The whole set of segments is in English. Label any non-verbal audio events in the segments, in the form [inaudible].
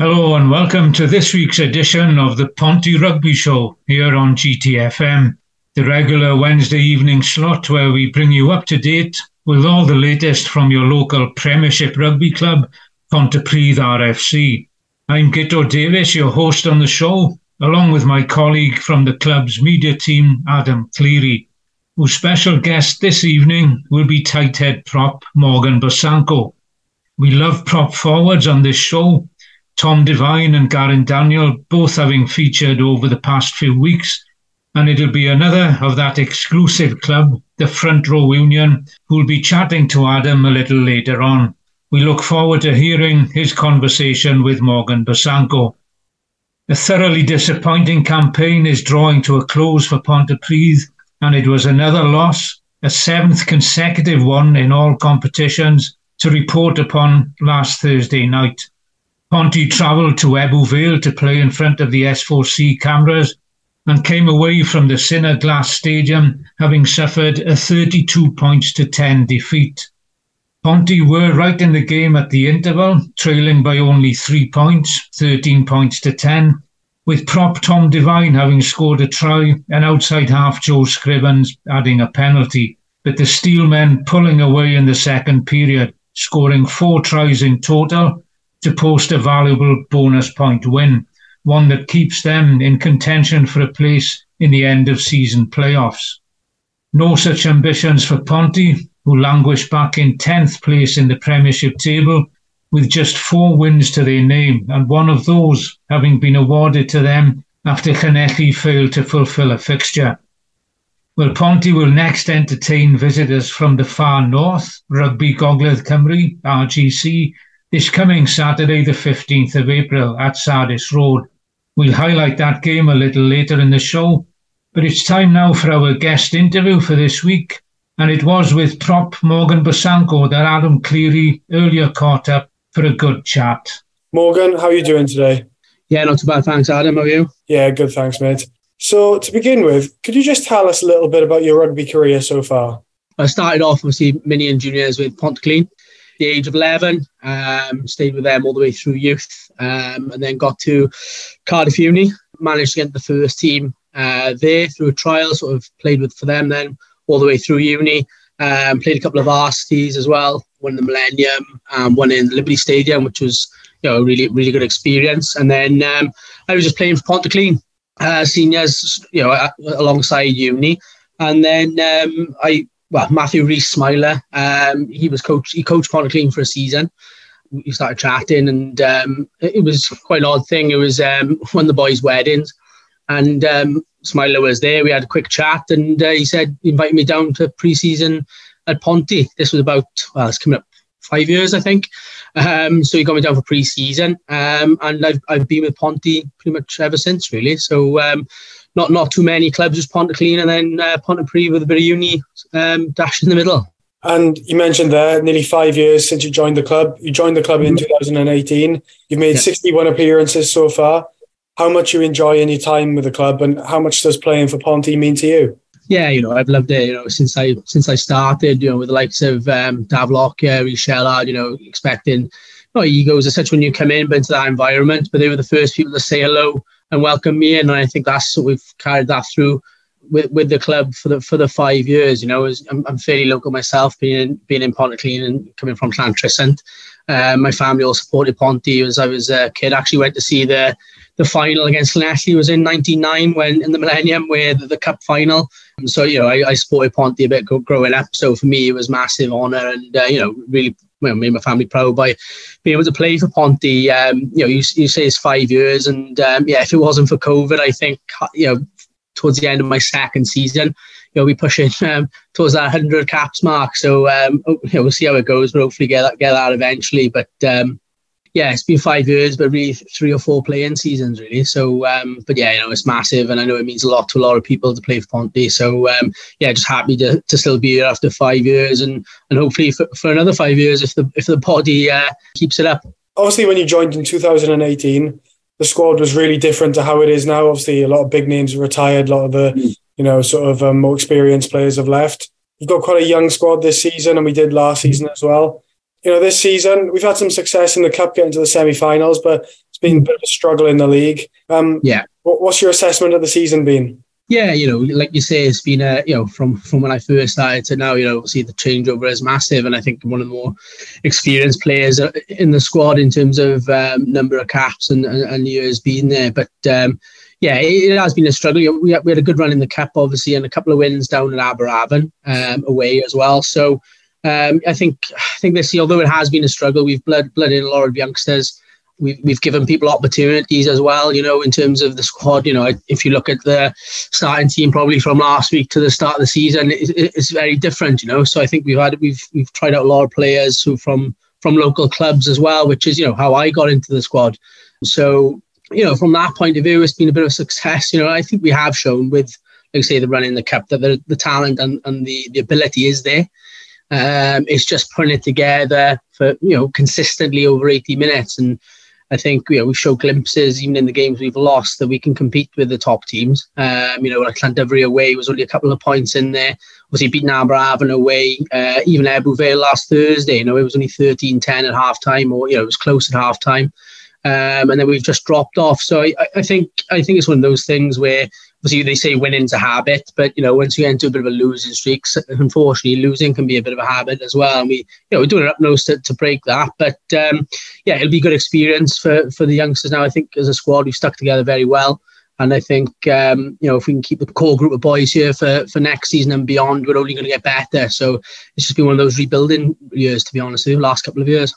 Hello and welcome to this week's edition of the Ponty Rugby Show here on GTFM, the regular Wednesday evening slot where we bring you up to date with all the latest from your local Premiership rugby club, Pontypridd RFC. I'm Guto Davies, your host on the show, along with my colleague from the club's media team, Adam Cleary, whose special guest this evening will be tight head prop Morgan Bosanko. We love prop forwards on this show Tom Devine and Garen Daniel both having featured over the past few weeks. And it'll be another of that exclusive club, the Front Row Union, who'll be chatting to Adam a little later on. We look forward to hearing his conversation with Morgan Bosanko. A thoroughly disappointing campaign is drawing to a close for Pontypridd, and it was another loss, a seventh consecutive one in all competitions, to report upon last Thursday night. Ponty travelled to Ebbw Vale to play in front of the S4C cameras and came away from the Cinna Glass Stadium having suffered a 32 points to 10 defeat. Ponty were right in the game at the interval, trailing by only three points, 13 points to 10, with prop Tom Devine having scored a try and outside half Joe Scrivens adding a penalty, but the Steelmen pulling away in the second period, scoring four tries in total to post a valuable bonus point win, one that keeps them in contention for a place in the end of season playoffs. No such ambitions for Ponty, who languish back in 10th place in the Premiership table with just four wins to their name, and one of those having been awarded to them after Llanelli failed to fulfil a fixture. Well, Ponty will next entertain visitors from the far north, Rugby Gogledd Cymru, RGC, this coming Saturday, the 15th of April at Sardis Road. We'll highlight that game a little later in the show, but it's time now for our guest interview for this week. And it was with prop Morgan Bosanko that Adam Cleary earlier caught up for a good chat. Morgan, how are you doing today? Yeah, not too bad. Thanks, Adam. How are you? Yeah, good. Thanks, mate. So, to begin with, could you just tell us a little bit about your rugby career so far? I started off, obviously, mini and juniors with Pontyclun the age of 11, um, stayed with them all the way through youth, um, and then got to Cardiff Uni, managed to get the first team uh, there through a trial, sort of played with for them then all the way through uni. Um, played a couple of varsities as well, won the Millennium, um, one in Liberty Stadium, which was you know a really really good experience. And then um, I was just playing for Pontyclun uh, seniors, you know, alongside uni. And then um, I well, Matthew Rees Smiler. Um, he was coach. He coached Pontyclun for a season. We started chatting, and um, it was quite an odd thing. It was um, [laughs] one of the boys' weddings, and um, Smiler was there. We had a quick chat, and uh, he said he invited me down to pre-season at Ponty. This was about well, it's coming up five years, I think. Um, so he got me down for pre-season, um, and I've I've been with Ponty pretty much ever since, really. So not not too many clubs, just Pontyclun and then uh, Pontypridd with a bit of uni um, dash in the middle. And you mentioned there nearly five years since you joined the club. You joined the club in mm-hmm. 2018. You've made yeah. 61 appearances so far. How much you enjoy any time with the club, and how much does playing for Ponty mean to you? Yeah, you know, I've loved it. You know, since I since I started, you know, with the likes of um, Dav Lockyer, Shellard, you know, expecting no egos as such when you come in, but into that environment. But they were the first people to say hello and welcome me in. And I think that's what we've carried that through with, with the club for the for the five years. You know, I'm, I'm fairly local myself, being in, being in Pontyclun and coming from Llantrisant. Uh, my family all supported Ponty as I was a kid. Actually went to see the the final against Llanelli was in '99 when in the Millennium, where the, the cup final. So you know, I, I supported Ponty a bit growing up. So for me, it was massive honour, and uh, you know, really well, made my family proud by being able to play for Ponty. Um, you know, you, you say it's five years, and um, yeah, if it wasn't for COVID, I think you know towards the end of my second season, you know, we pushing um, towards that hundred caps mark. So um, you know, we'll see how it goes, but hopefully get that get that eventually. But um, yeah, it's been five years, but really three or four playing seasons, really. So, um, but yeah, you know, it's massive, and I know it means a lot to a lot of people to play for Ponty. So, um, yeah, just happy to, to still be here after five years, and and hopefully for, for another five years if the if the body uh, keeps it up. Obviously, when you joined in 2018, the squad was really different to how it is now. Obviously, a lot of big names retired, a lot of the mm. you know sort of um, more experienced players have left. You've got quite a young squad this season, and we did last season as well you know, this season we've had some success in the cup, getting to the semi-finals, but It's been a bit of a struggle in the league. Um, yeah. What, what's your assessment of the season been? Yeah, you know, like you say, it's been a you know from from when I first started to now, you know, obviously the changeover is massive, and I think one of the more experienced players in the squad in terms of um, number of caps and, and, and years being there. But um, yeah, it, it, has been a struggle. We had, we had a good run in the cup, obviously, and a couple of wins down at Aberavon um, away as well. So um, I think I think this year, although it has been a struggle, we've bled, bled in a lot of youngsters we've, we've given people opportunities as well, you know, in terms of the squad. You know, if you look at the starting team probably from last week to the start of the season, it, it's very different, you know. So I think we've had we've we've tried out a lot of players who from from local clubs as well, which is you know how I got into the squad. So you know, from that point of view, it's been a bit of a success. You know, I think we have shown with, like say, the running the cup that the, the talent and, and the, the ability is there. Um, it's just putting it together for you know consistently over 80 minutes and I think you know, we show glimpses even in the games we've lost that we can compete with the top teams. Um, you know, like Llandovery away was only a couple of points in there. Obviously, beating Aberavon away, uh, even Ebbw Vale last Thursday. You know, it was only 13-10 at half time, or you know, it was close at half time. Um, and then we've just dropped off. So I, I think I think it's one of those things where obviously they say winning's a habit, but you know once you get into a bit of a losing streak, unfortunately losing can be a bit of a habit as well. And we, you know, we're doing up nose to, to break that. But um, yeah, it'll be a good experience for for the youngsters now. I think as a squad we've stuck together very well. And I think um, you know if we can keep the core group of boys here for, for next season and beyond, we're only going to get better. So it's just been one of those rebuilding years, to be honest with you, last couple of years.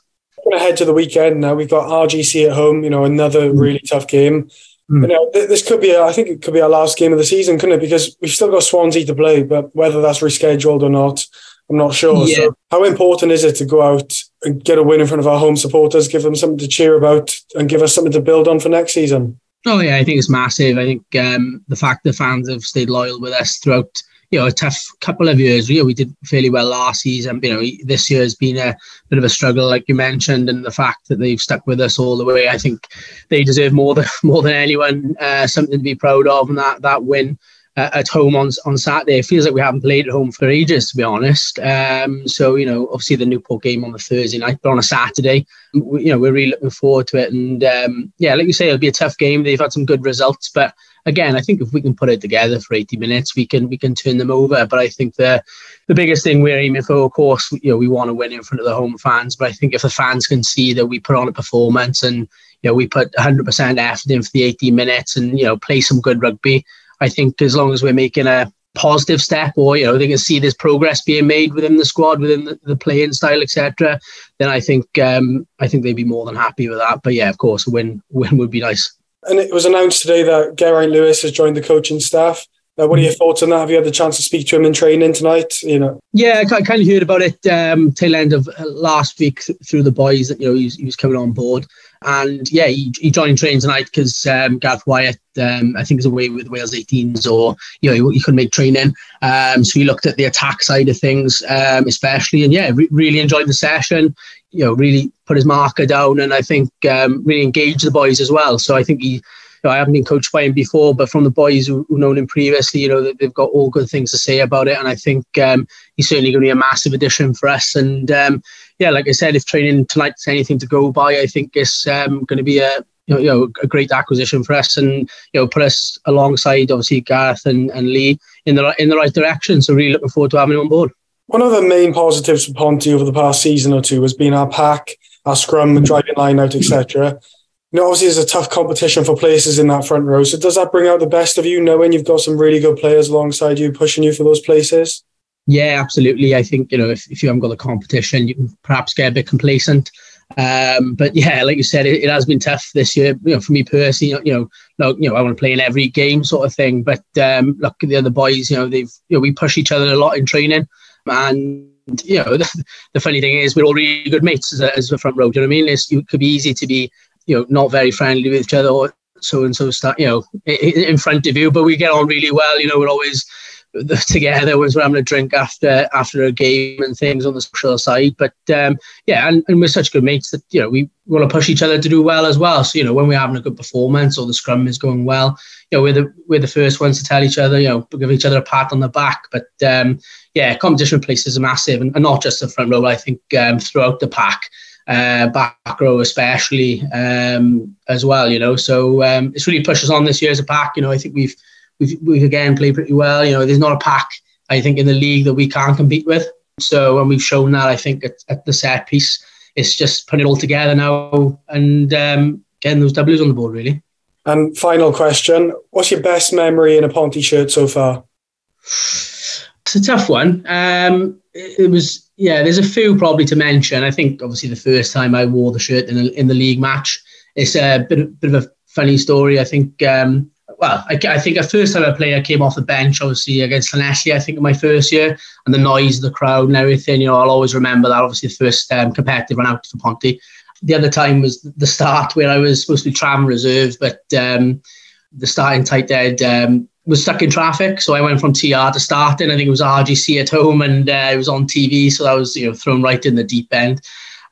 Ahead to the weekend now, we've got RGC at home. You know, another really tough game. Mm. You know, this could be, a, I think it could be our last game of the season, couldn't it? Because we've still got Swansea to play, but whether that's rescheduled or not, I'm not sure. Yeah. So, how important is it to go out and get a win in front of our home supporters, give them something to cheer about, and give us something to build on for next season? Oh yeah, I think it's massive. I think um, the fact the fans have stayed loyal with us throughout you know, a tough couple of years. You know, we did fairly well last season. You know, this year has been a bit of a struggle, like you mentioned, and the fact that they've stuck with us all the way. I think they deserve more than [laughs] more than anyone. Uh, something to be proud of, and that that win. Uh, at home on on Saturday. It feels like we haven't played at home for ages, to be honest. Um, so you know, obviously the Newport game on the Thursday night, but on a Saturday, we, you know, we're really looking forward to it. And um, yeah, like you say, it'll be a tough game. They've had some good results, but again, I think if we can put it together for 80 minutes, we can we can turn them over. But I think the the biggest thing we're aiming for, of course, you know, we want to win in front of the home fans. But I think if the fans can see that we put on a performance and you know we put 100% effort in for the 80 minutes and you know play some good rugby, I think as long as we're making a positive step or you know they can see this progress being made within the squad within the, the playing style etc then i think um i think they'd be more than happy with that but yeah of course a win win would be nice and it was announced today that Geraint Lewis has joined the coaching staff. Uh, what are your thoughts on that? Have you had the chance to speak to him in training tonight? You know. Yeah, I kind of heard about it um, tail end of uh, last week through the boys that you know he was, he was coming on board, and yeah, he, he joined training tonight because um, Gareth Wyatt, um, I think, is away with Wales 18s, or you know he, he couldn't make training. Um, so he looked at the attack side of things, um, especially, and yeah, re- really enjoyed the session you know, really put his marker down and I think um, really engaged the boys as well. So I think he, know, I haven't been coached by him before, but from the boys who, who known him previously, you know, they've got all good things to say about it. And I think um, he's certainly going to be a massive addition for us. And um, yeah, like I said, if training tonight's anything to go by, I think it's um, going to be a, you know, you know, a great acquisition for us and you know put us alongside obviously Gareth and, and Lee in the in the right direction. So really looking forward to having him on board. One of the main positives for Ponty over the past season or two has been our pack, our scrum, driving line out, etc. You know, obviously, there's a tough competition for places in that front row. So, does that bring out the best of you, knowing you've got some really good players alongside you, pushing you for those places? Yeah, absolutely. I think you know if, if you haven't got the competition, you can perhaps get a bit complacent. Um, but yeah, like you said, it, it, has been tough this year. You know, for me personally, you know, look, you know, I want to play in every game, sort of thing. But um, look, at the other boys, you know, they've, you know, we push each other a lot in training. And you know, the, [laughs] the funny thing is, we're all really good mates as a, as a front row. Do you know what I mean? It's, it could be easy to be, you know, not very friendly with each other or so and so start, you know, in front of you, but we get on really well. You know, we're always [laughs] together we're having a drink after after a game and things on the social side. But um, yeah, and, and we're such good mates that you know we want to push each other to do well as well. So you know when we're having a good performance or the scrum is going well, you know we're the we're the first ones to tell each other, you know, give each other a pat on the back. But um, yeah, competition places are massive, and, and, not just the front row. I think um, throughout the pack. Uh, back row especially um, as well. You know, so um, it's really pushed us on this year as a pack. You know, I think we've we've we've again played pretty well. You know, there's not a pack I think in the league that we can't compete with. So and we've shown that I think at, at the set piece, it's just putting it all together now and um, getting those W's on the board really. And final question: What's your best memory in a Ponty shirt so far? It's a tough one. Um, it, it was yeah. There's a few probably to mention. I think obviously the first time I wore the shirt in a, in the league match. It's a bit of, bit of a funny story. I think um, well, I, I, think the first time I played, I came off the bench, obviously against Llanelli, I think in my first year, and the noise of the crowd and everything. You know, I'll always remember that. Obviously, the first um, competitive run out for Ponty. The other time was the start where I was supposed to be tram reserve, but um, the starting tight end um, was stuck in traffic, so I went from TR to starting. I think it was RGC at home, and uh, it was on TV, so I was you know thrown right in the deep end.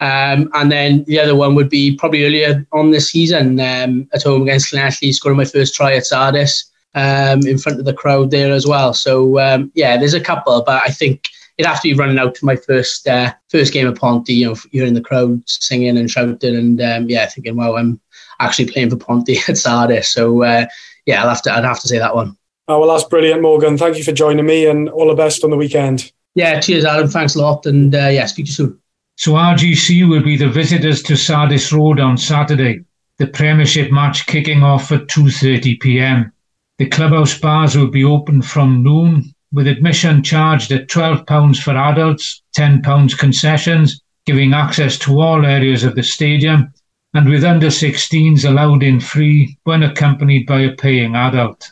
Um, and then the other one would be probably earlier on this season um, at home against Llanelli, scoring my first try at Sardis um, in front of the crowd there as well. So um, yeah, there's a couple, but I think it'd have to be running out to my first uh, first game of Ponty. You know, you're in the crowd singing and shouting, and um, yeah, thinking, wow, I'm actually playing for Ponty [laughs] at Sardis. So uh, yeah, I'll have to I'd have to say that one. Oh, well, that's brilliant, Morgan. Thank you for joining me, and all the best on the weekend. Yeah, cheers, Adam. Thanks a lot, and uh, yeah, speak to you soon. So RGC will be the visitors to Sardis Road on Saturday, the Premiership match kicking off at 2.30pm. The clubhouse bars will be open from noon, with admission charged at £12 for adults, £10 concessions, giving access to all areas of the stadium, and with under 16s allowed in free when accompanied by a paying adult.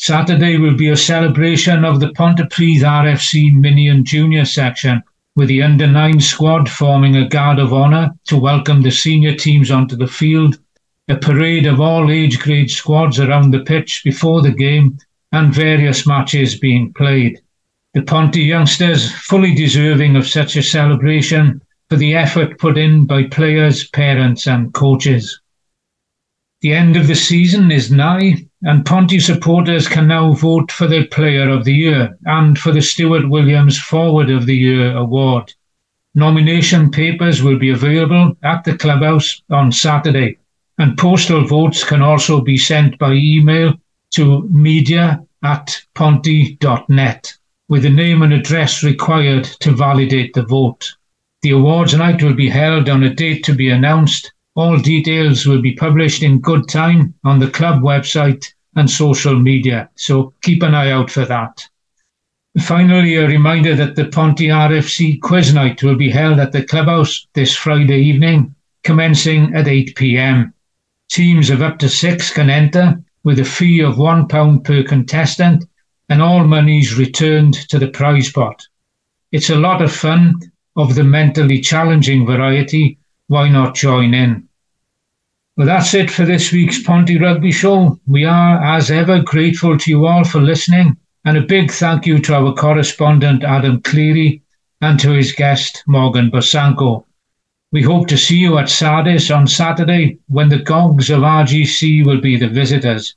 Saturday will be a celebration of the Pontypridd RFC Mini and Junior section with the under nine squad forming a guard of honour to welcome the senior teams onto the field, a parade of all age grade squads around the pitch before the game, and various matches being played. The Ponty youngsters fully deserving of such a celebration for the effort put in by players, parents, and coaches. The end of the season is nigh, and Ponty supporters can now vote for their Player of the Year and for the Stewart Williams Forward of the Year award. Nomination papers will be available at the clubhouse on Saturday, and postal votes can also be sent by email to media at ponty.net with the name and address required to validate the vote. The awards night will be held on a date to be announced all details will be published in good time on the club website and social media, so keep an eye out for that. Finally, a reminder that the Ponty RFC quiz night will be held at the clubhouse this Friday evening, commencing at 8 pm. Teams of up to six can enter with a fee of £1 per contestant and all monies returned to the prize pot. It's a lot of fun of the mentally challenging variety. Why not join in? Well, that's it for this week's Ponty Rugby Show. We are, as ever, grateful to you all for listening, and a big thank you to our correspondent Adam Cleary and to his guest Morgan Bosanko. We hope to see you at Sardis on Saturday when the Gogs of RGC will be the visitors.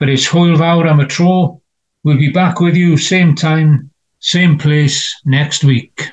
But it's Hwyl Fawr am y. We'll be back with you same time, same place next week.